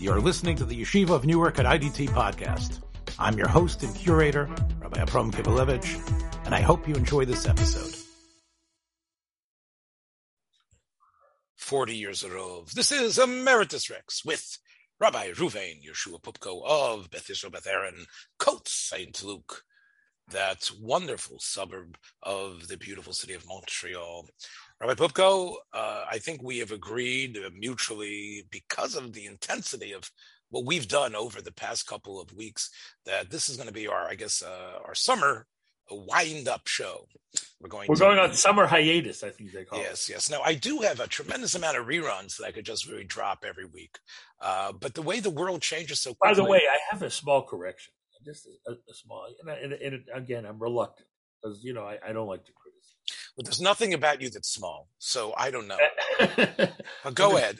You're listening to the Yeshiva of Newark at IDT podcast. I'm your host and curator, Rabbi Abram Kibalevich, and I hope you enjoy this episode. 40 years of This is Emeritus Rex with Rabbi Ruvain Yeshua Poupko of Beth Israel Beth Aaron, Côte St. Luc, that wonderful suburb of the beautiful city of Montreal. Rabbi Poupko, uh, I think we have agreed mutually because of the intensity of what we've done over the past couple of weeks that this is going to be our, I guess, uh, our summer wind up show. We're going. We're to, going on summer hiatus. I think they call yes, it. Yes, yes. Now I do have a tremendous amount of reruns that I could just really drop every week. Uh, but the way the world changes so quickly. By the way, I have a small correction. Just a, a small, and, I, and, and, again, I'm reluctant because you know I, I don't like to but there's nothing about you that's small, so I don't know. but go ahead.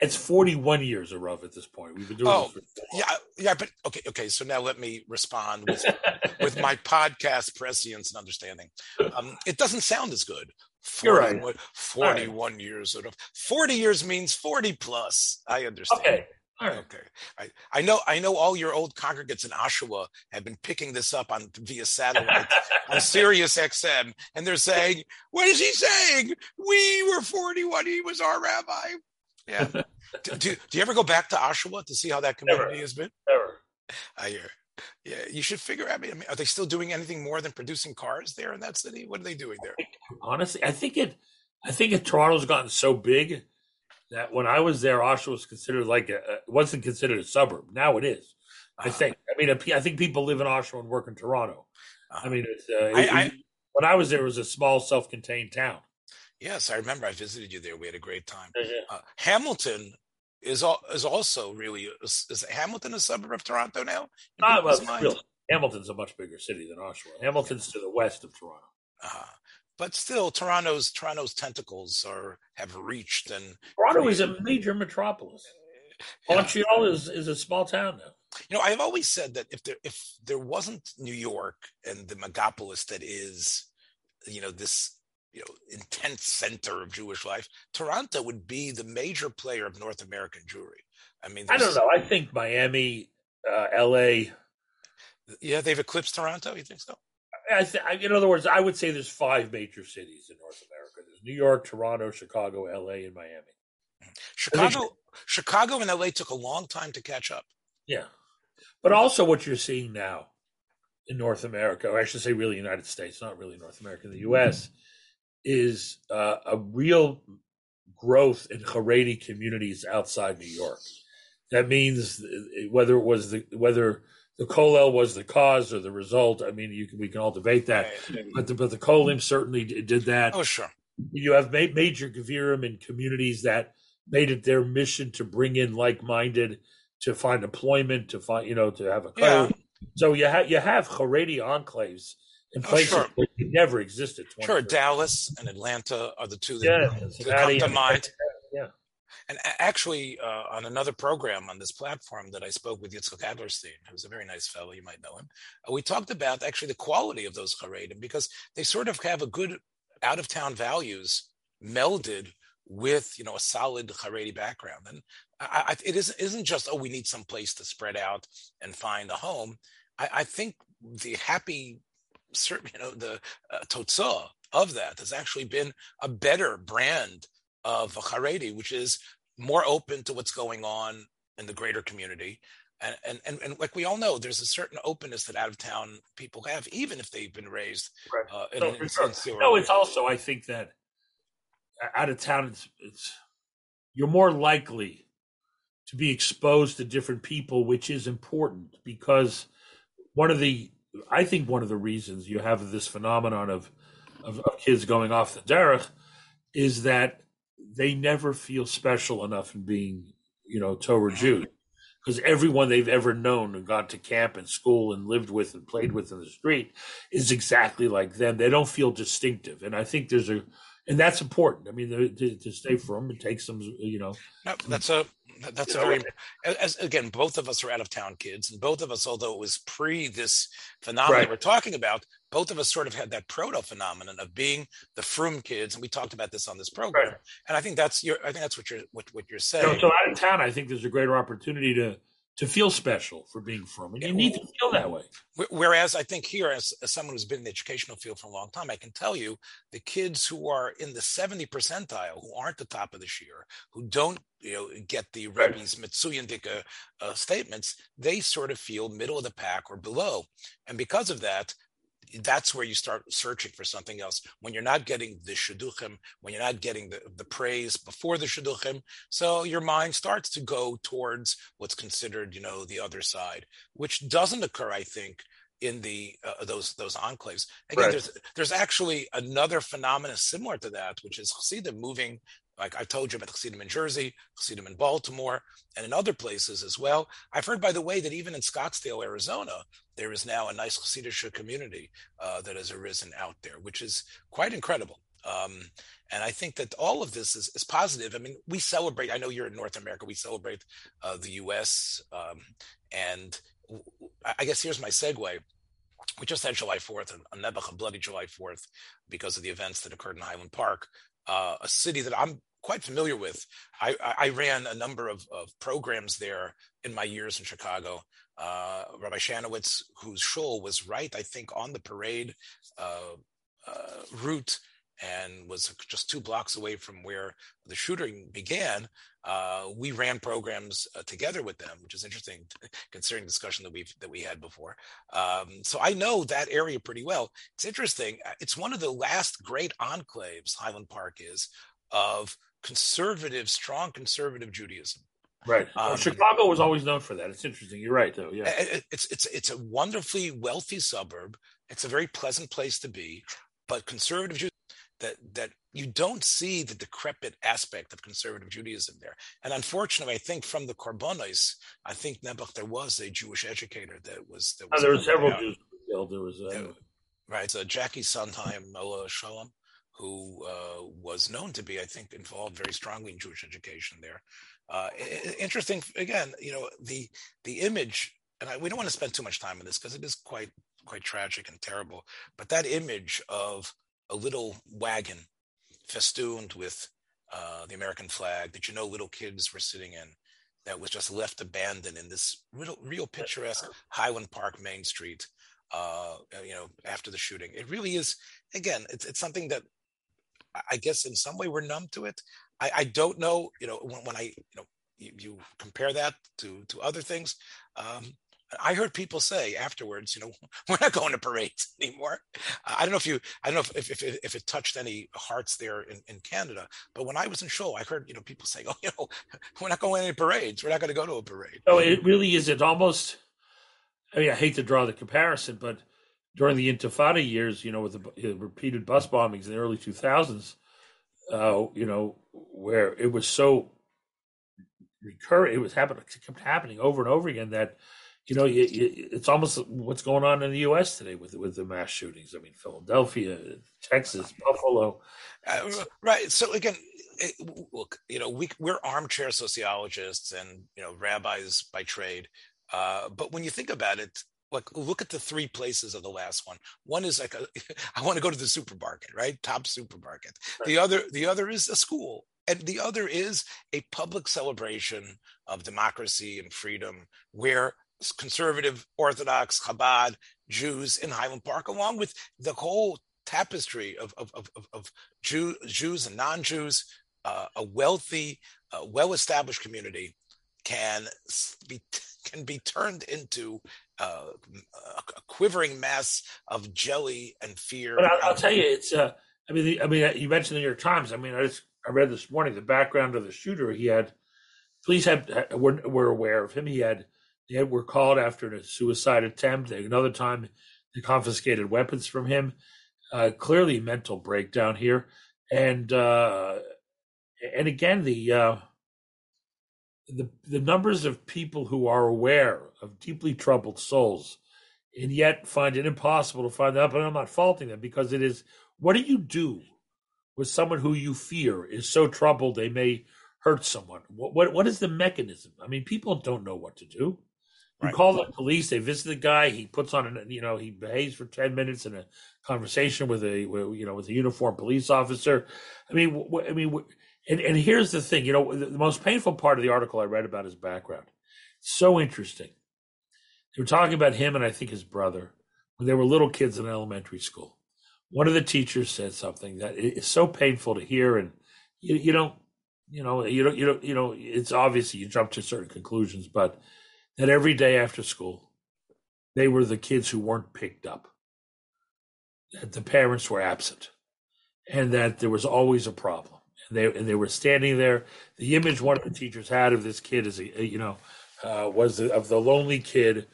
It's 41 years of rough at this point. We've been doing oh, yeah, yeah, but okay, okay. So now let me respond with with my podcast prescience and understanding. Um, it doesn't sound as good. 41, You're right. 41 right. years of 40 years means 40 plus. I understand. Okay. Okay. I, I know I know all your old congregates in Oshawa have been picking this up on via satellite on Sirius XM, and they're saying, What is he saying? We were 41, he was our rabbi. Yeah. do, do, do, you ever go back to Oshawa to see how that community Never. has been? Never. I hear. Yeah, you should figure out. I mean, are they still doing anything more than producing cars there in that city? What are they doing there? Honestly, I think it. I think it, Toronto's gotten so big that when I was there, Oshawa was considered like a, it wasn't considered a suburb. Now it is. I uh-huh. think. I mean, I think people live in Oshawa and work in Toronto. Uh, I mean, it's, uh, I, it, I, when I was there, it was a small, self-contained town. Yes, I remember. I visited you there. We had a great time. Uh, Hamilton is all, is also really is, is, Hamilton a suburb of Toronto now? Ah, well, really, Hamilton's a much bigger city than Oshawa. Hamilton's to the west of Toronto. Uh, but still, Toronto's Toronto's tentacles are have reached and Toronto is a major metropolis. Yeah. Montreal is is a small town now. You know, I've always said that if there if there wasn't New York and the megapolis that is, you know, this you know intense center of Jewish life, Toronto would be the major player of North American Jewry. I mean, I don't know. I think Miami, uh, L.A. Yeah, they've eclipsed Toronto. You think so? I th- in other words, I would say there's five major cities in North America. There's New York, Toronto, Chicago, L.A., and Miami. Chicago, Chicago, and L.A. took a long time to catch up. Yeah, but also what you're seeing now in North America, or I should say, really United States, not really North America, the U.S., is uh, a real growth in Haredi communities outside New York. That means whether it was the whether the kollel was the cause or the result. I mean, you can, we can all debate that, but the, but the kolim certainly did that. Oh, sure. You have ma- major gevirim in communities that made it their mission to bring in like-minded, to find employment, to find you know to have a. Yeah. So you have you have Haredi enclaves in places oh, sure. that never existed. Sure, Dallas and Atlanta are the two that, yeah, that come to mind. And actually, uh, on another program on this platform that I spoke with Yitzchak Adlerstein, who's a very nice fellow, you might know him, uh, we talked about actually the quality of those Haredim because they sort of have a good out of town values melded with you know a solid Haredi background. And I, I, it isn't, isn't just oh we need some place to spread out and find a home. I, I think the happy, you know, the uh, of that has actually been a better brand of a Haredi, which is more open to what's going on in the greater community. And, and, and, and like we all know, there's a certain openness that out of town people have, even if they've been raised right. uh, in, no, in, sure. no, it's also, I think that out of town, it's, it's, you're more likely to be exposed to different people, which is important because one of the, I think one of the reasons you have this phenomenon of, of, of kids going off the derech is that they never feel special enough in being, you know, Torah Jew. Because everyone they've ever known and gone to camp and school and lived with and played with in the street is exactly like them. They don't feel distinctive. And I think there's a, and that's important. I mean, to, to stay firm, it takes some, you know. No, that's a, that's a very, as again, both of us are out of town kids, and both of us, although it was pre this phenomenon right. we're talking about, both of us sort of had that proto phenomenon of being the frum kids, and we talked about this on this program. Right. And I think that's your, I think that's what you're, what, what you're saying. So, so out of town, I think there's a greater opportunity to to feel special for being from, and you need to feel that way. Whereas I think here, as, as someone who's been in the educational field for a long time, I can tell you the kids who are in the 70 percentile, who aren't the top of the year, who don't you know get the Rebbe's Mitsuyandika uh, statements, they sort of feel middle of the pack or below, and because of that, that's where you start searching for something else. When you're not getting the shidduchim, when you're not getting the, the praise before the shidduchim, so your mind starts to go towards what's considered, you know, the other side, which doesn't occur, I think, in the uh, those those enclaves. Again, right. there's there's actually another phenomenon similar to that, which is Chassidim moving like I've told you about Chassidim in Jersey, Chassidim in Baltimore, and in other places as well. I've heard, by the way, that even in Scottsdale, Arizona, there is now a nice Chassidish community uh, that has arisen out there, which is quite incredible. Um, and I think that all of this is, is, positive. I mean, we celebrate, I know you're in North America, we celebrate uh, the US. Um, and I guess here's my segue. We just had July 4th, a Nebuch, a bloody July 4th, because of the events that occurred in Highland Park, uh, a city that I'm quite familiar with. I, I ran a number of, of, programs there in my years in Chicago. Uh, Rabbi Shanowitz, whose shul was right, I think, on the parade uh, uh, route and was just two blocks away from where the shooting began. Uh, we ran programs uh, together with them, which is interesting considering the discussion that we that we had before. Um, so I know that area pretty well. It's interesting. It's one of the last great enclaves Highland Park is of conservative, strong conservative Judaism. Right. Um, Chicago was always known for that. It's interesting. You're right, though. Yeah. It's it's it's a wonderfully wealthy suburb. It's a very pleasant place to be, but conservative Judaism that that you don't see the decrepit aspect of conservative Judaism there. And unfortunately, I think from the Korbanos, I think Nebuch there was a Jewish educator that was. That was oh, there were several Jews killed. There was. Uh, right. So Jacki Sundheim, Noah Shalom who uh, was known to be, I think, involved very strongly in Jewish education there. Uh, interesting, again, you know, the the image, and I, we don't want to spend too much time on this because it is quite quite tragic and terrible. But that image of a little wagon festooned with uh, the American flag that you know little kids were sitting in, that was just left abandoned in this real, real picturesque Highland Park Main Street. Uh, you know, after the shooting, it really is. Again, it's it's something that I guess in some way we're numb to it. I, I don't know, you know, when, when I, you know, you, you, compare that to to other things. Um, I heard people say afterwards, you know, we're not going to parades anymore. I don't know if you, I don't know if if, if, if it touched any hearts there in, in Canada, but when I was in show, I heard you know people saying, oh, you know, we're not going to any parades. We're not going to go to a parade. Oh, it really is. It almost. I mean, I hate to draw the comparison, but during the Intifada years, you know, with the repeated bus bombings in the early 2000s, uh, you know, where it was so recurring, it was happening, it kept happening over and over again that, you know, it's almost what's going on in the U.S. today with with the mass shootings. I mean, Philadelphia, Texas, Buffalo. Uh, right. So again, it, look, you know, we we're armchair sociologists and you know rabbis by trade. Uh, but when you think about it, like look at the three places of the last one. One is like a, i want to go to the supermarket right? Top supermarket. Right. the other the other is a school and the other is a public celebration of democracy and freedom where conservative orthodox chabad jews in highland park along with the whole tapestry of of of, of Jew, jews and non-jews uh, a wealthy uh, well-established community can be can be turned into uh, a quivering mass of jelly and fear. But I'll, I'll tell you, it's. Uh, I mean, the, I mean, you mentioned the New York Times. I mean, I just I read this morning the background of the shooter. He had police had were, were aware of him. He had they had, were called after a suicide attempt. Another time, they confiscated weapons from him. Uh, clearly, mental breakdown here, and uh, and again the uh, the the numbers of people who are aware of deeply troubled souls and yet find it impossible to find out but i'm not faulting them because it is what do you do with someone who you fear is so troubled they may hurt someone what what, what is the mechanism i mean people don't know what to do You right. call the police. They visit the guy. He puts on an, you know, he behaves for ten minutes in a conversation with a, you know, with a uniformed police officer. I mean, I mean, and, and here's the thing. You know, the, the most painful part of the article I read about his background. So interesting. They were talking about him and I think his brother when they were little kids in elementary school. One of the teachers said something that is so painful to hear, and you, you don't, you know, you don't, you don't, you know, it's obvious you jump to certain conclusions, but that every day after school, they were the kids who weren't picked up, that the parents were absent, and that there was always a problem. And they and they were standing there. The image one of the teachers had of this kid is, a, you know, uh, was of the lonely kid,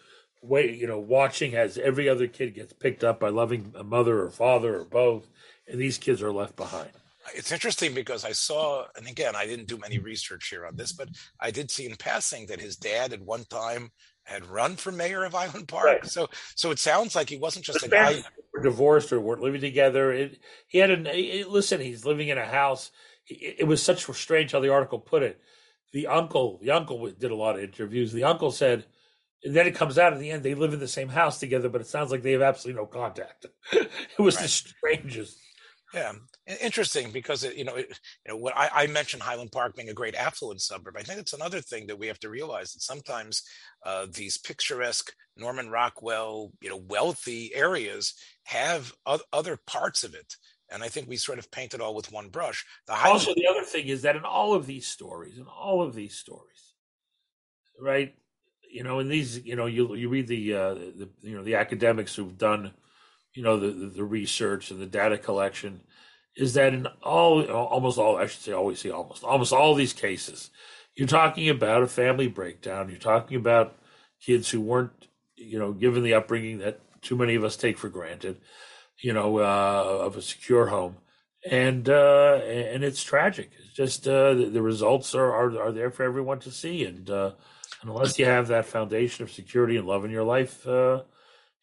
wait, you know, watching as every other kid gets picked up by loving a mother or father or both, and these kids are left behind it's interesting because I saw, and again, I didn't do many research here on this, but I did see in passing that his dad at one time had run for mayor of Highland Park. Right. So, so it sounds like he wasn't just a guy. Were divorced or weren't living together. It, he had an. It, listen, he's living in a house. It, it was such strange how the article put it. The uncle, the uncle did a lot of interviews. The uncle said, and then it comes out at the end they live in the same house together, but it sounds like they have absolutely no contact. it was right. the strangest yeah, interesting because it, you know, it, you know, what I, I, mentioned Highland Park being a great affluent suburb. I think it's another thing that we have to realize that sometimes uh, these picturesque Norman Rockwell, you know, wealthy areas have other parts of it, and I think we sort of paint it all with one brush. The also, the other thing is that in all of these stories, in all of these stories, right? You know, in these, you know, you you read the uh, the you know the academics who've done you know the, the research and the data collection is that in all almost all I should say always say almost almost all these cases you're talking about a family breakdown you're talking about kids who weren't you know given the upbringing that too many of us take for granted you know uh, of a secure home. And uh, and it's tragic. It's just uh, the, the, results are, are are there for everyone to see. And uh, unless you have that foundation of security and love in your life uh,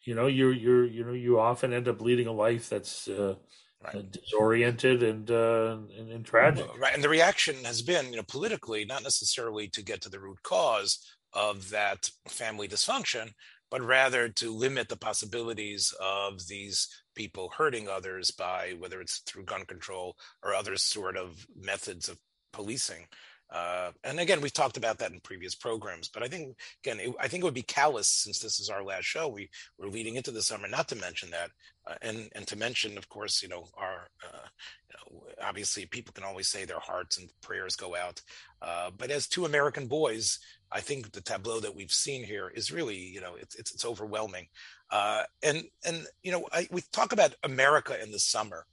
you know you're you're you know you often end up leading a life that's uh, right. Disoriented and, uh, and, and tragic. Right. And the reaction has been you know politically not necessarily to get to the root cause of that family dysfunction but rather to limit the possibilities of these people hurting others by whether it's through gun control or other sort of methods of policing uh, and again, we've talked about that in previous programs, but I think again, it, I think it would be callous since this is our last show. We we're leading into the summer not to mention that, uh, and and to mention, of course, you know, our uh, you know, obviously people can always say their hearts and prayers go out, uh, but as two American boys, I think the tableau that we've seen here is really, you know, it's it's, it's overwhelming, uh, and and you know, I, we talk about America in the summer,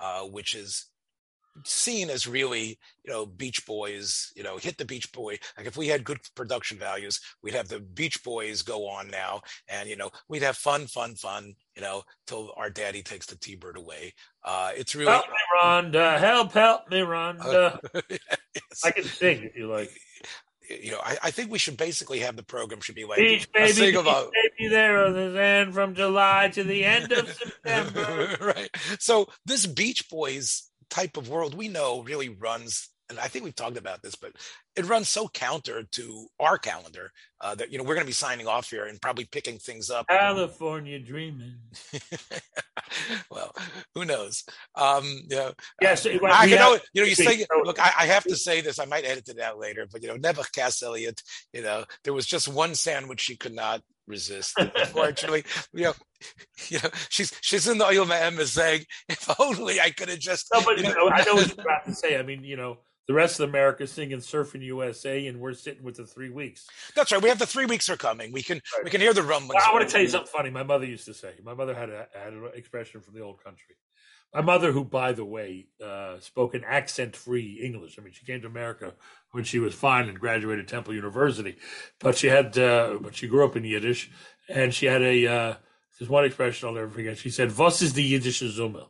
uh, which is seen as really, you know, Beach Boys, you know, hit the Beach Boy. Like if we had good production values, we'd have the Beach Boys go on now and, you know, we'd have fun, fun, fun, you know, till our daddy takes the T-Bird away. Uh, it's really. Help me, Rhonda. Help, help me, Rhonda. yes. I can sing if you like you know, I, I, think we should basically have the program should be like beach baby, beach about, baby there on the end from July to the end of September. right. So this Beach Boys type of world we know really runs and I think we've talked about this, but it runs so counter to our calendar uh, that you know we're going to be signing off here and probably picking things up. California dreaming. well, who knows? Um, yeah, yes. Uh, I, you know, you know, you say, look, I, I, have to say this. I might edit it out later, but you know, never Cass Elliot. You know, there was just one sandwich she could not resist. Unfortunately, you know, you know, she's she's in the oil man saying, if only I could have just. No, but you know, I know what you're about to say. I mean, you know, the rest of America singing "Surfing USA," and we're sitting with the three weeks. That's right. We have the three weeks are coming. We can right. we can hear the rumblings. Well, I want to tell you something funny. My mother used to say. My mother had a had an expression from the old country. My mother, who by the way uh, spoke an accent-free English. I mean, she came to America when she was fine and graduated Temple University, but she had uh, but she grew up in Yiddish, and she had a uh, there's one expression I'll never forget. She said, "Was is the jiddische Summe?"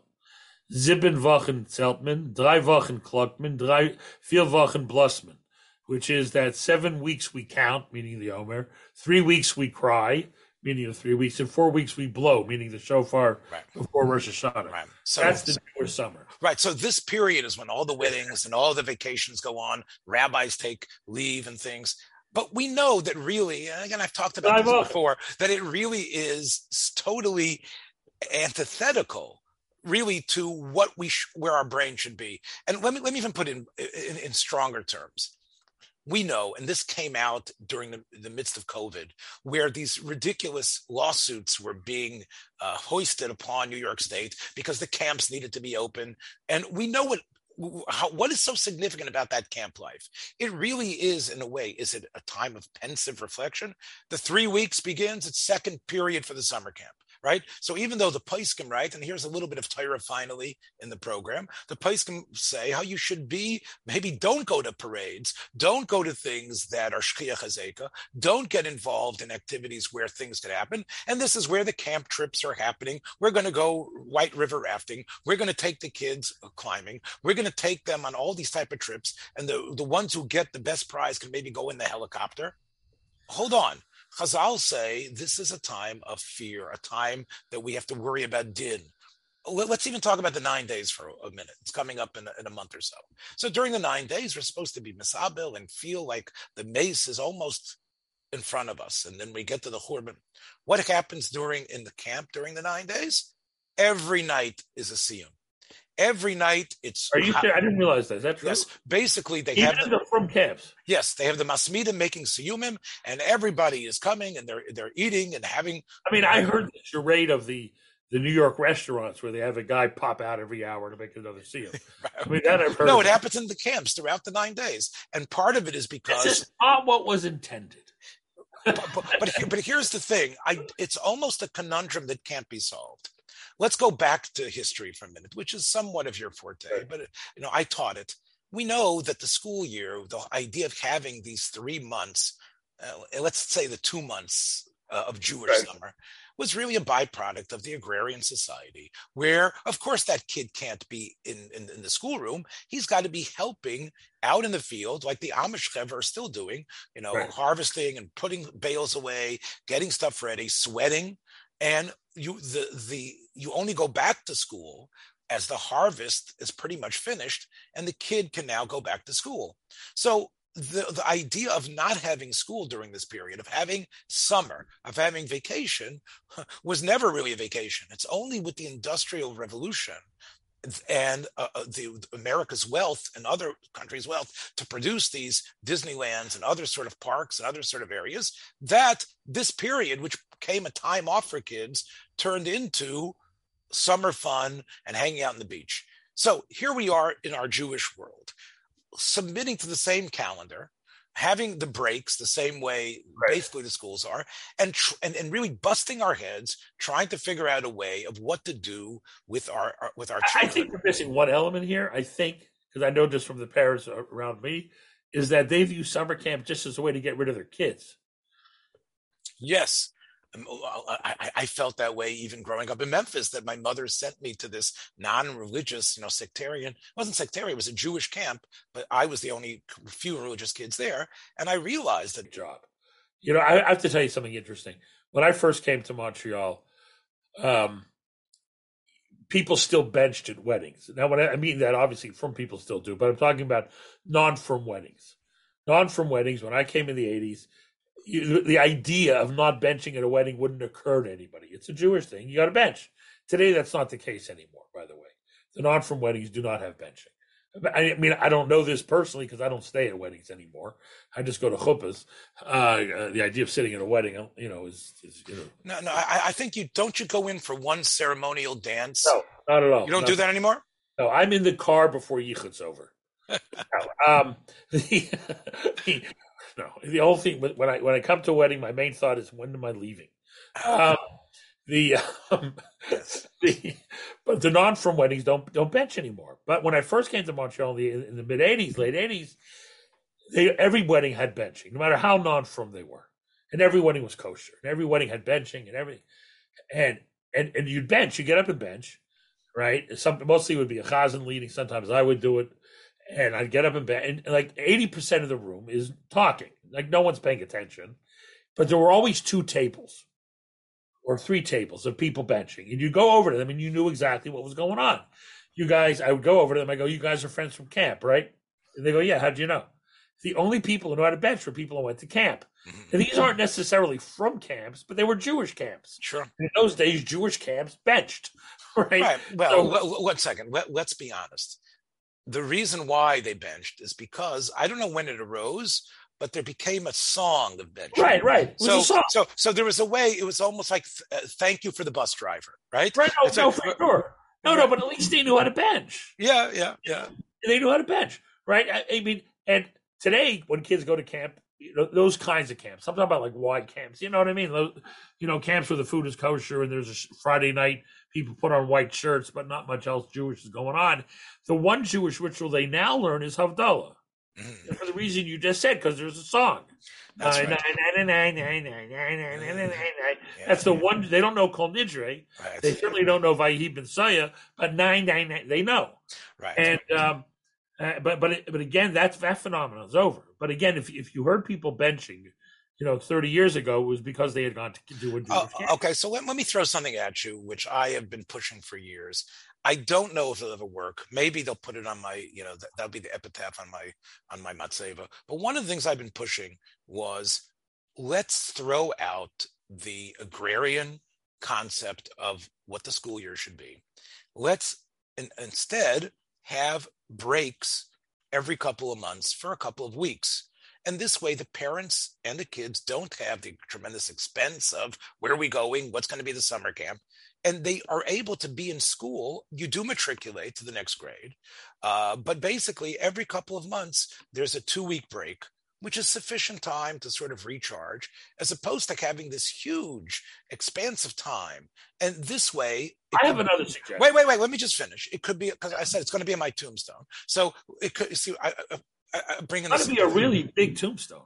Sieben Wochen zählt man, drei Wochen man, drei, vier Wochen blusman, which is that seven weeks we count, meaning the Omer, three weeks we cry, meaning the three weeks, and four weeks we blow, meaning the shofar right. before Rosh Hashanah. Right. So that's the summer. Right. So this period is when all the weddings and all the vacations go on. Rabbis take leave and things. But we know that really, and again, I've talked about this before, that it really is totally antithetical really to what we sh- where our brain should be and let me let me even put in in, in stronger terms we know, and this came out during the, the, midst of COVID, where these ridiculous lawsuits were being uh, hoisted upon New York State because the camps needed to be open. And we know what how, what is so significant about that camp life? It really is, in a way, is it a time of pensive reflection? The three weeks begins, its second period for the summer camp right? So even though the Paiskim, right, and here's a little bit of Torah finally in the program, the Paiskim say how you should be, maybe don't go to parades, don't go to things that are Shkiach Hazeka, don't get involved in activities where things could happen. And this is where the camp trips are happening. We're going to go White River rafting. We're going to take the kids climbing. We're going to take them on all these type of trips. And the, the ones who get the best prize can maybe go in the helicopter. Hold on. Chazal say this is a time of fear, a time that we have to worry about din. Let's even talk about the nine days for a minute. It's coming up in a, in a month or so. So during the nine days, we're supposed to be misabil and feel like the mace is almost in front of us. And then we get to the Churban. What happens during in the camp during the nine days? Every night is a siyum. Every night it's. Are you sure? I didn't realize that. Is that true? Yes. Basically, they Even have the, from camps. Yes, they have the masmida making siyumim, and everybody is coming and they're they're eating and having. I mean, I heard the charade of the the New York restaurants where they have a guy pop out every hour to make another seal. I mean, that I've heard. No, it happens in the camps throughout the nine days, and part of it is because this is not what was intended. but, but, but, but here's the thing: I it's almost a conundrum that can't be solved let's go back to history for a minute, which is somewhat of your forte, but you know, I taught it. We know that the school year, the idea of having these three months, uh, let's say the two months uh, of Jewish right. summer, was really a byproduct of the agrarian society, where, of course, that kid can't be in, in, in the schoolroom. He's got to be helping out in the field, like the Amish are still doing, you know, right. harvesting and putting bales away, getting stuff ready, sweating, and you the the you only go back to school as the harvest is pretty much finished and the kid can now go back to school so the, the idea of not having school during this period, of having summer, of having vacation, was never really a vacation. It's only with the Industrial Revolution and uh, uh the America's wealth and other countries' wealth to produce these Disneylands and other sort of parks and other sort of areas that this period, which came a time off for kids, turned into summer fun and hanging out on the beach. So here we are in our Jewish world, submitting to the same calendar, having the breaks the same way right. basically the schools are, and, tr- and and really busting our heads trying to figure out a way of what to do with our, our with our children. I think we're missing one element here. I think because I know just from the parents around me is that they view summer camp just as a way to get rid of their kids. Yes, I, I, felt that way even growing up in Memphis. That my mother sent me to this non-religious, you know, sectarian. It wasn't sectarian; it was a Jewish camp, but I was the only few religious kids there, and I realized that job. You know, I, I have to tell you something interesting. When I first came to Montreal, um, people still benched at weddings. Now, when I, I mean that, obviously, from people still do, but I'm talking about non-from weddings. Non-from weddings. When I came in the '80s you, the idea of not benching at a wedding wouldn't occur to anybody. It's a Jewish thing. You got to bench. Today, that's not the case anymore. By the way, the non-from weddings do not have benching. I mean, I don't know this personally because I don't stay at weddings anymore. I just go to chuppahs. Uh, uh, the idea of sitting at a wedding, uh, you know, is, is you know. No, no. I, I, think you don't. You go in for one ceremonial dance. No, not at all. You don't do that anymore. No, I'm in the car before yichud's over. um, the, the, no. The whole thing when I when I come to a wedding, my main thought is when am I leaving? Um, the um, the but the non from weddings don't don't bench anymore. But when I first came to Montreal in the, in the mid '80s, late '80s, they, every wedding had benching, no matter how non from they were, and every wedding was kosher, and every wedding had benching and everything, and and and you'd bench, you get up and bench, right? Some mostly it would be a chazan leading. Sometimes I would do it and I'd get up in bed, and like eighty percent of the room is talking, like no one's paying attention. But there were always two tables or three tables of people benching, and you go over to them, and you knew exactly what was going on. You guys, I would go over to them. I go, "You guys are friends from camp, right?" And they go, "Yeah." How do you know? the only people who knew how to bench were people who went to camp. Mm-hmm. And these aren't necessarily from camps, but they were Jewish camps. Sure. In those days, Jewish camps benched, right? Right. Well, so, one second. Let, let's be honest. The reason why they benched is because I don't know when it arose, but there became a song of benching. Right, right. So, so, so there was a way. It was almost like uh, "Thank you for the bus driver," right? Right. No, no, for sure. No, no, but at least they knew how to bench. Yeah, yeah, yeah. They knew how to bench, right? I, I mean, and today when kids go to camp, you know, those kinds of camps. I'm talking about like wide camps. You know what I mean? Those, you know, camps where the food is kosher and there's a Friday night people put on white shirts, but not much else Jewish is going on. The one Jewish ritual they now learn is Havdalah. Mm. For the reason you just said, because there's a song. That's the one they don't know Kol Nidre. Right. They certainly don't know Vayi Ben Saya, but nine nine nine they know. Right. And um, uh, but but but again, that's that phenomenon is over. But again, if if you heard people benching, you know, 30 years ago, it was because they had gone to do a oh, Okay, so let, let me throw something at you, which I have been pushing for years. I don't know if it'll ever work. Maybe they'll put it on my, you know, that, will be the epitaph on my on my matzeva. But one of the things I've been pushing was let's throw out the agrarian concept of what the school year should be. Let's in, instead have breaks every couple of months for a couple of weeks. And this way, the parents and the kids don't have the tremendous expense of where are we going? What's going to be the summer camp? And they are able to be in school. You do matriculate to the next grade. Uh, but basically, every couple of months, there's a two week break which is sufficient time to sort of recharge, as opposed to having this huge expanse of time. And this way, I have another suggestion. Wait, wait, wait. Let me just finish. It could be because I said it's going to be in my tombstone. So it could see. I, I, I bring in. It's be a really big tombstone.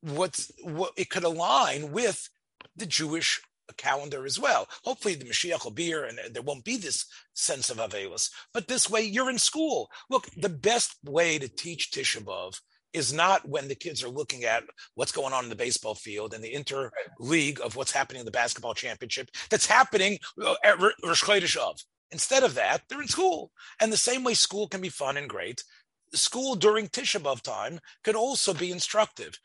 What's what? It could align with the Jewish calendar as well. Hopefully, the Mashiach will be here, and there won't be this sense of Avelis. But this way, you're in school. Look, the best way to teach Tisha B'av is not when the kids are looking at what's going on in the baseball field and the inter league of what's happening in the basketball championship that's happening uh, at Rosh of. Instead of that, they're in school. And the same way school can be fun and great, school during Tisha B'av time could also be instructive.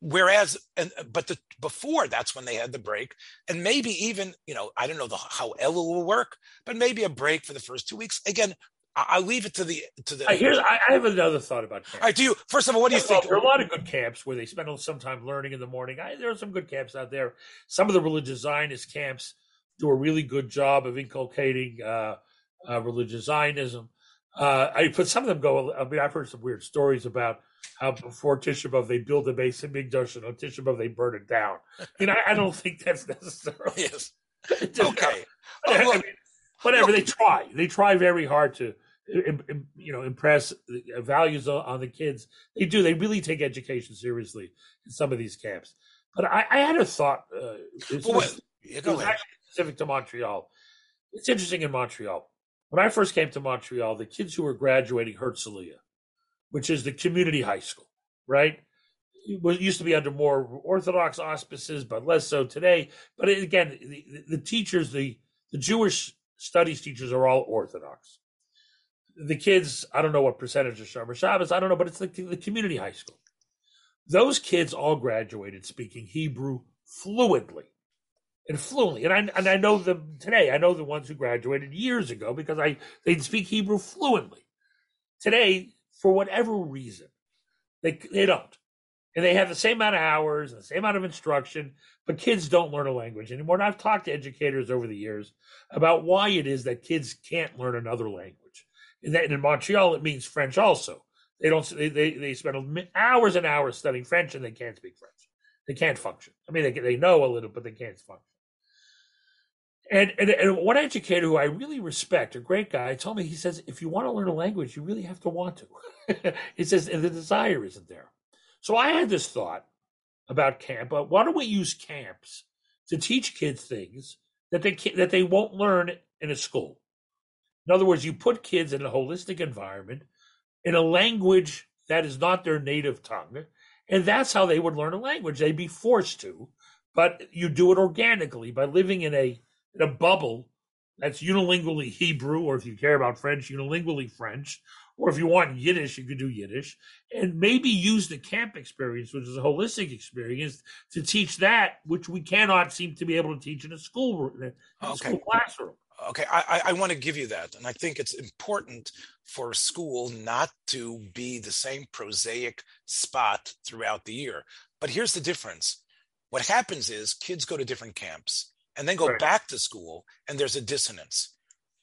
Whereas, and but the, before that's when they had the break, and maybe even you know I don't know the, how Elul will work, but maybe a break for the first two weeks. Again, I, will leave it to the to the. Here's I, I have another thought about camps. All right, do you first of all, what do you think? There are a lot of good camps where they spend some time learning in the morning. I, there are some good camps out there. Some of the religious Zionist camps do a really good job of inculcating uh, uh, religious Zionism. Uh, I but some of them go. I mean, I've heard some weird stories about how before Tisha B'av they build a base in Migdosh and on Tisha B'av they burn it down. I mean, I, I don't think that's necessarily. yes. okay. I mean, whatever they try, they try very hard to you know impress values on the kids they do they really take education seriously in some of these camps but i, I had a thought uh, well, it was actually specific to montreal it's interesting in montreal when i first came to montreal the kids who were graduating Herzliah which is the community high school right? It used to be under more orthodox auspices but less so today. But again the, the teachers the the jewish studies teachers are all orthodox. The kids, I don't know what percentage of Shomer Shabbos, I don't know, but it's the, the community high school. Those kids all graduated speaking Hebrew fluently and fluently. And I, and I know them today. I know the ones who graduated years ago because I they speak Hebrew fluently. Today, for whatever reason, they, they don't. And they have the same amount of hours and the same amount of instruction, but kids don't learn a language anymore. And I've talked to educators over the years about why it is that kids can't learn another language. And in Montreal, it means French also. They don't. They, they they spend hours and hours studying French, and they can't speak French. They can't function. I mean, they they know a little, but they can't function. And, and, and one educator who I really respect, a great guy, told me he says if you want to learn a language, you really have to want to. he says and the desire isn't there. So I had this thought about camp. But why don't we use camps to teach kids things that they that they won't learn in a school? In other words, you put kids in a holistic environment in a language that is not their native tongue, and that's how they would learn a language. They'd be forced to, but you do it organically by living in a in a bubble that's unilingually Hebrew, or if you care about French, unilingually French, or if you want Yiddish, you could do Yiddish, and maybe use the camp experience, which is a holistic experience, to teach that, which we cannot seem to be able to teach in a school, in a okay. school classroom. Okay, I, I want to give you that, and I think it's important for a school not to be the same prosaic spot throughout the year. But here's the difference: what happens is kids go to different camps and then go right. back to school, and there's a dissonance.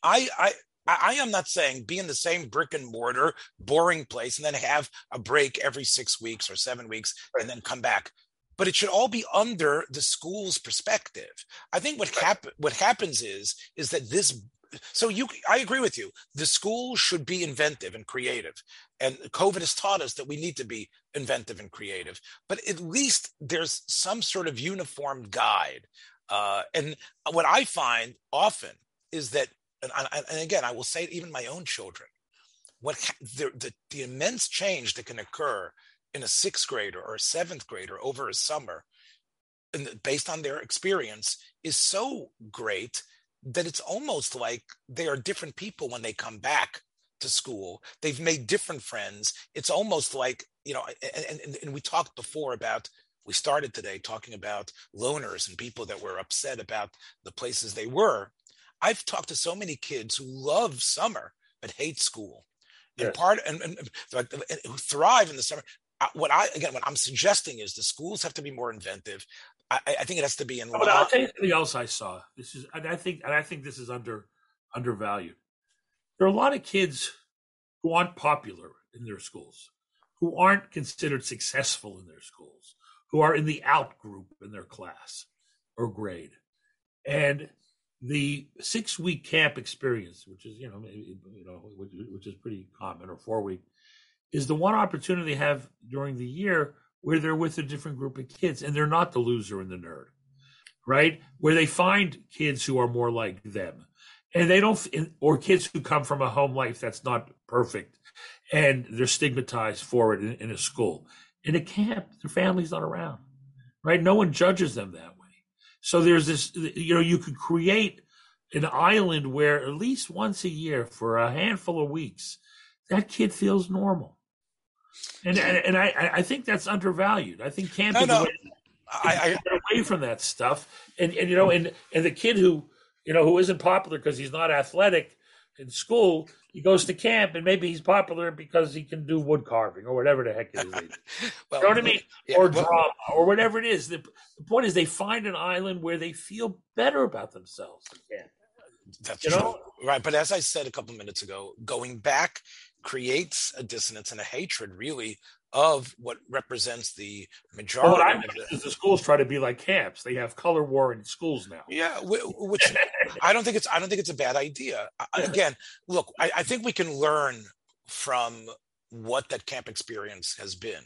I, I I, am not saying be in the same brick and mortar, boring place and then have a break every six weeks or seven weeks right. and then come back. But it should all be under the school's perspective. I think what hap- what happens is is that this. So you, I agree with you. The school should be inventive and creative, and COVID has taught us that we need to be inventive and creative. But at least there's some sort of uniform guide. Uh, and what I find often is that and, and again, I will say even my own children, what the, the, the immense change that can occur in a sixth grader or a seventh grader over a summer, based on their experience, is so great that it's almost like they are different people when they come back to school. They've made different friends. It's almost like you know, and, and, and we talked before about we started today talking about loners and people that were upset about the places they were I've talked to so many kids who love summer but hate school. And yes. part and, and, and, who thrive in the summer. Uh, what I again, what I'm suggesting is the schools have to be more inventive. I, I think it has to be in. But I'll tell you something else I saw. This is, and I think, and I think this is under undervalued. There are a lot of kids who aren't popular in their schools, who aren't considered successful in their schools, who are in the out group in their class or grade, and the six week camp experience, which is you know you know which, is pretty common, or four week, is the one opportunity they have during the year where they're with a different group of kids and they're not the loser and the nerd, right? Where they find kids who are more like them, and they don't, or kids who come from a home life that's not perfect, and they're stigmatized for it in, in a school. In a camp, their family's not around, right? No one judges them that way. so there's this, you know, you could create an island where at least once a year for a handful of weeks, that kid feels normal. And and, and I, I think that's undervalued. I think camping no, no. Away, I, I, away from that stuff. And and you know, and and the kid who you know who isn't popular because he's not athletic in school, he goes to camp and maybe he's popular because he can do wood carving or whatever the heck it is. well, you know what I mean? Yeah, or well, drama or whatever it is. The, the, point is they find an island where they feel better about themselves. Yeah. That's you true. Know? Right. But as I said a couple minutes ago, going back creates a dissonance and a hatred really of what represents the majority. Well, what I the, the schools try to be like camps. They have color war in schools now. Yeah, which I don't think it's I don't think it's a bad idea. Again, look, I, I think we can learn from what that camp experience has been.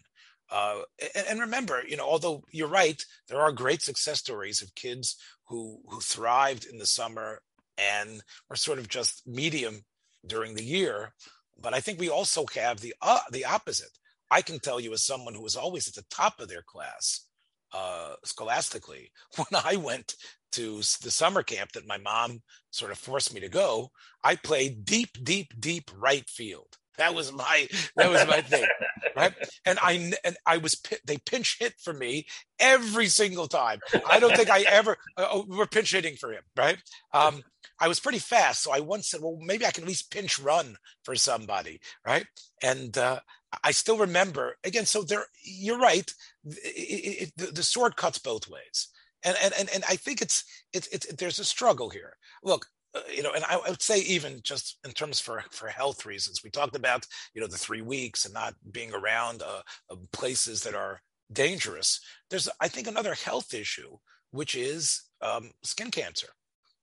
Uh, and, and, remember, you know, although you're right, there are great success stories of kids who who thrived in the summer and were sort of just medium during the year. But I think we also have the uh, the opposite I can tell you, as someone who was always at the top of their class uh, scholastically, when I went to the summer camp that my mom sort of forced me to go, I played deep, deep, deep right field. That was my that was my thing, right? And I and I was they pinch hit for me every single time. I don't think I ever uh, oh, we're pinch hitting for him, right? Um, I was pretty fast, so I once said, "Well, maybe I can at least pinch run for somebody," right? And uh, I still remember again. So there, you're right. It, it, the, the, sword cuts both ways, and and and, and I think it's it's it, there's a struggle here. Look, uh, you know, and I, would say even just in terms for for health reasons, we talked about you know the three weeks and not being around uh, uh, places that are dangerous. There's I think another health issue, which is um, skin cancer.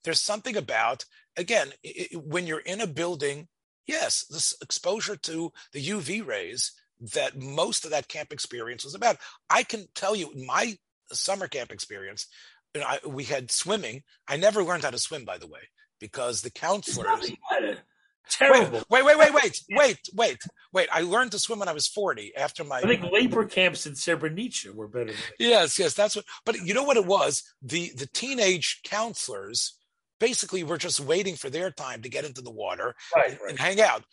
There's something about again it, when you're in a building yes, this exposure to the UV rays that most of that camp experience was about. I can tell you, my summer camp experience, you know, I, we had swimming. I never learned how to swim, by the way, because the counselors. Terrible. Wait, wait, wait, wait, wait, wait, wait. I learned to swim when I was 40 after my. I think labor camps in Srebrenica were better. yes, yes, that's what. But you know what it was? The the teenage counselors basically we're just waiting for their time to get into the water right, and, right. and hang out.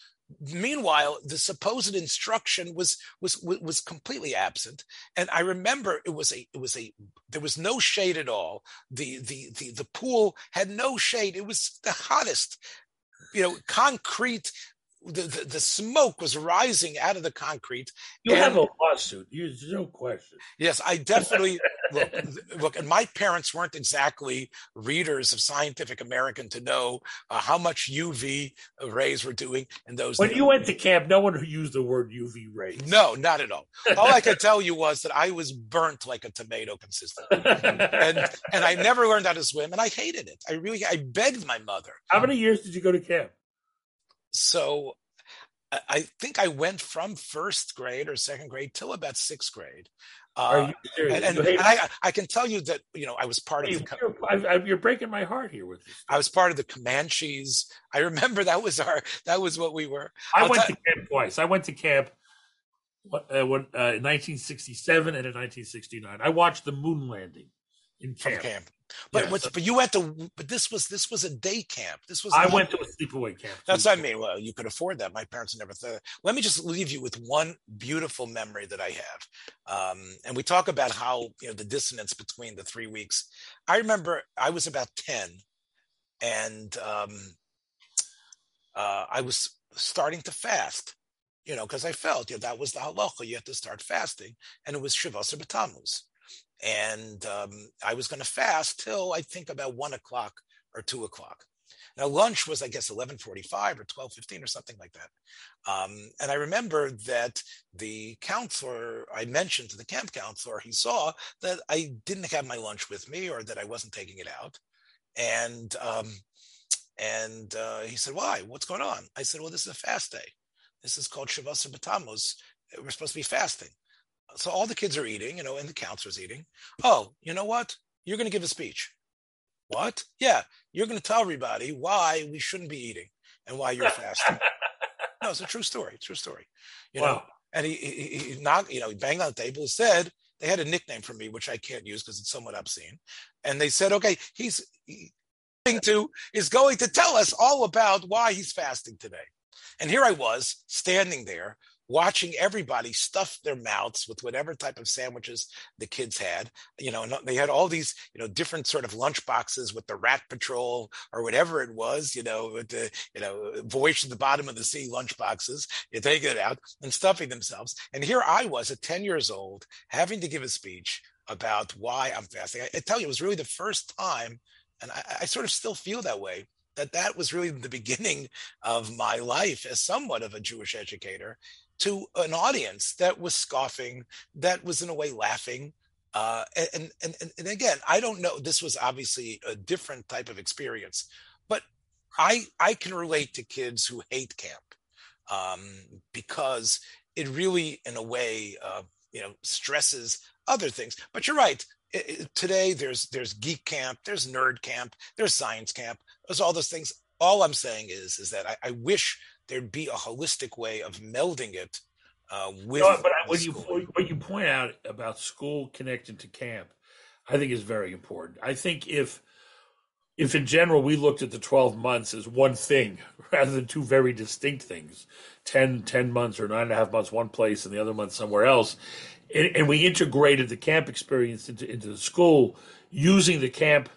meanwhile the supposed instruction was was was completely absent and i remember it was a it was a there was no shade at all the the the, the pool had no shade it was the hottest you know concrete the, the, the, smoke was rising out of the concrete. You and, have a lawsuit. There's no question. Yes, I definitely look, look. And my parents weren't exactly readers of Scientific American to know uh, how much UV rays were doing in those. When days. you went to camp, no one used the word UV rays. No, not at all. All I could tell you was that I was burnt like a tomato consistently, and and I never learned how to swim, and I hated it. I really, I begged my mother. How many years did you go to camp? so I think I went from first grade or second grade till about sixth grade. Uh, and, and, and I, I, can tell you that you know I was part of the. You're, you're, breaking my heart here with this. I was part of the Comanches. I remember that was our that was what we were. I I'll went t- to camp twice. I went to camp uh, when, uh, in 1967 and in 1969. I watched the moon landing in camp. camp. But yeah, so, but you went to but this was this was a day camp. This was I went to a sleepaway camp. That's what I mean. Well, you could afford that. My parents never thought. Let me just leave you with one beautiful memory that I have. Um, and we talk about how you know the dissonance between the three weeks. I remember I was about ten, and um, uh, I was starting to fast. You know, because I felt you know, that was the halacha. You had to start fasting, and it was Shivasar B'Tammuz and um, I was going to fast till I think about one o'clock or two o'clock. Now lunch was, I guess, eleven forty-five or twelve fifteen or something like that. Um, and I remember that the counselor, I mentioned to the camp counselor, he saw that I didn't have my lunch with me or that I wasn't taking it out, and um, and uh, he said, "Why? What's going on?" I said, "Well, this is a fast day. This is called Shivasar B'Tammuz. We're supposed to be fasting." So all the kids are eating, you know, and the counselor's eating. Oh, you know what? You're going to give a speech. What? Yeah, you're going to tell everybody why we shouldn't be eating and why you're fasting. no, it's a true story. True story. You wow. know, and he, he, he knocked, you know, he banged on the table and said, they had a nickname for me, which I can't use because it's somewhat obscene. And they said, okay, he's he, to is going to tell us all about why he's fasting today. And here I was standing there watching everybody stuff their mouths with whatever type of sandwiches the kids had. You know, and they had all these, you know, different sort of lunch boxes with the rat patrol or whatever it was, you know, with the, you know, voyage to the bottom of the sea lunch boxes. You take it out and stuffing themselves. And here I was at 10 years old having to give a speech about why I'm fasting. I, I tell you, it was really the first time, and I, I sort of still feel that way that that was really the beginning of my life as somewhat of a Jewish educator to an audience that was scoffing, that was in a way laughing. Uh, and, and, and again, I don't know, this was obviously a different type of experience, but I, I can relate to kids who hate camp um, because it really, in a way, uh, you know, stresses other things. But you're right. Today, there's there's geek camp, there's nerd camp, there's science camp, there's all those things. All I'm saying is, is that I, I wish there'd be a holistic way of melding it uh, with. No, but what you what you point out about school connected to camp, I think is very important. I think if if in general we looked at the 12 months as one thing rather than two very distinct things 10, 10 months or nine and a half months one place and the other month somewhere else and, and we integrated the camp experience into, into the school using the camp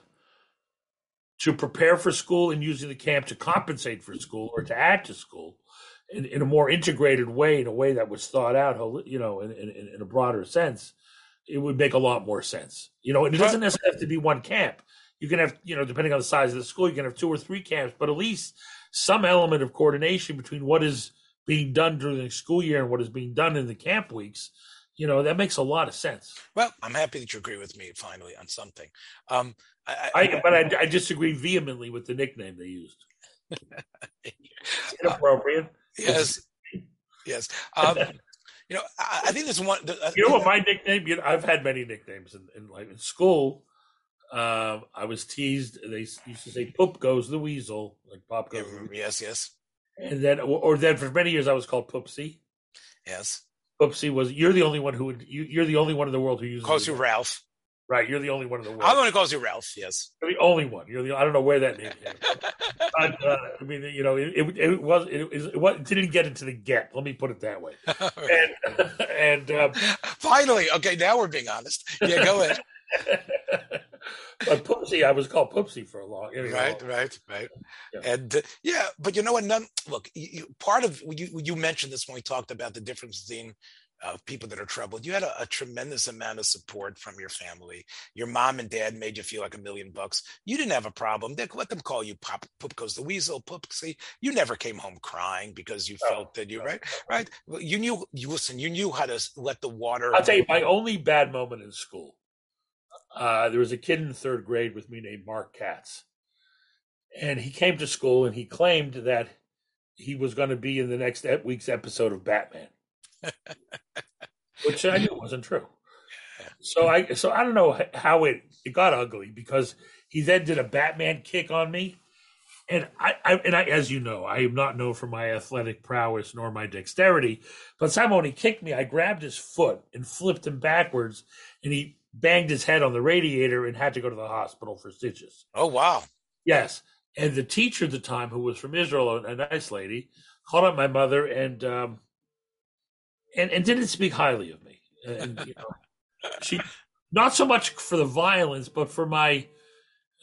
to prepare for school and using the camp to compensate for school or to add to school in, in a more integrated way, in a way that was thought out, you know, in, in, in a broader sense, it would make a lot more sense. You know, and it doesn't necessarily have to be one camp. You can have, you know, depending on the size of the school, you can have two or three camps, but at least some element of coordination between what is being done during the school year and what is being done in the camp weeks you know that makes a lot of sense well i'm happy that you agree with me finally on something um, I, I, but I, I, disagree vehemently with the nickname they used. inappropriate. Uh, yes, yes. Um, you know, I, I, think there's one. Uh, you know what my nickname? You know, I've had many nicknames in, in like in school. Uh, I was teased. They used to say "Poop goes the weasel," like Pop goes. Yes, yes. And then, or, or then for many years, I was called Poopsie. Yes. Poopsie was. You're the only one who would. You, are the only one in the world who uses. Close to Ralph. Right, you're the only one in the world. I'm the one who calls you Ralph. Yes, you're the only one. You're the. I don't know where that name came from. uh, I mean, you know, it, it, it was it, it, it didn't get into the get. Let me put it that way. and and um, finally, okay, now we're being honest. Yeah, go ahead. but Poopsie, I was called Poopsie for a long. You know, right, right, right. Yeah. And uh, yeah, but you know what? None. Look, you, part of you you mentioned this when we talked about the difference between of people that are troubled. You had a, a, tremendous amount of support from your family. Your mom and dad made you feel like a million bucks. You didn't have a problem. They let them call you Pop Poop goes the weasel, Poopsie. You never came home crying because you felt that you right, right. You knew you listen. You knew how to let the water. I'll tell you my only bad moment in school. Uh, there was a kid in third grade with me named Mark Katz, and he came to school and he claimed that he was going to be in the next week's episode of Batman. which I knew wasn't true. So I so I don't know how it it got ugly because he then did a Batman kick on me, and I, I and I as you know I am not known for my athletic prowess nor my dexterity, but when he kicked me, I grabbed his foot and flipped him backwards, and he banged his head on the radiator and had to go to the hospital for stitches. Oh wow! Yes, and the teacher at the time, who was from Israel, a nice lady, called up my mother and. Um, and, and didn't speak highly of me. And you know, she not so much for the violence, but for my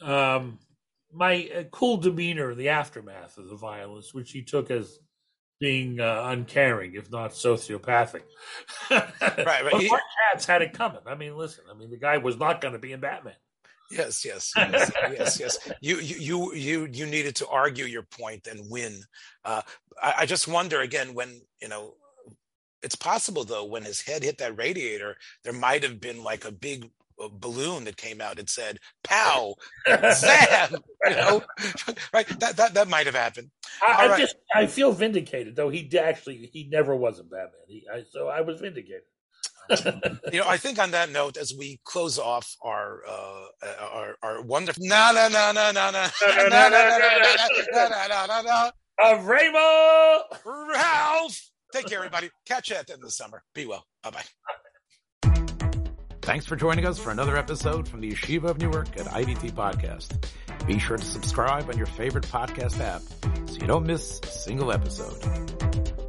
um, my uh, cool demeanor in the aftermath of the violence, which she took as being uh, uncaring, if not sociopathic. right, right. but Mark Katz had it coming. I mean, listen. I mean, the guy was not going to be in Batman. Yes, yes, yes, yes, yes. You, you, you, you needed to argue your point and win. Uh, I, I just wonder again when you know it's possible though when his head hit that radiator there might have been like a big uh, balloon that came out and said "pow, zam," you know, right? That that that might have happened. I, I right. just I feel vindicated though. He actually he never was a Batman. He, I, so I was vindicated. you know, I think on that note, as we close off our uh, our our wonderful no no no no no no no no no no no no no of Rainbow Ralph. Take care, everybody. Catch you at the end of the summer. Be well. Bye bye. Thanks for joining us for another episode from the Yeshiva of Newark at IDT Podcast. Be sure to subscribe on your favorite podcast app so you don't miss a single episode.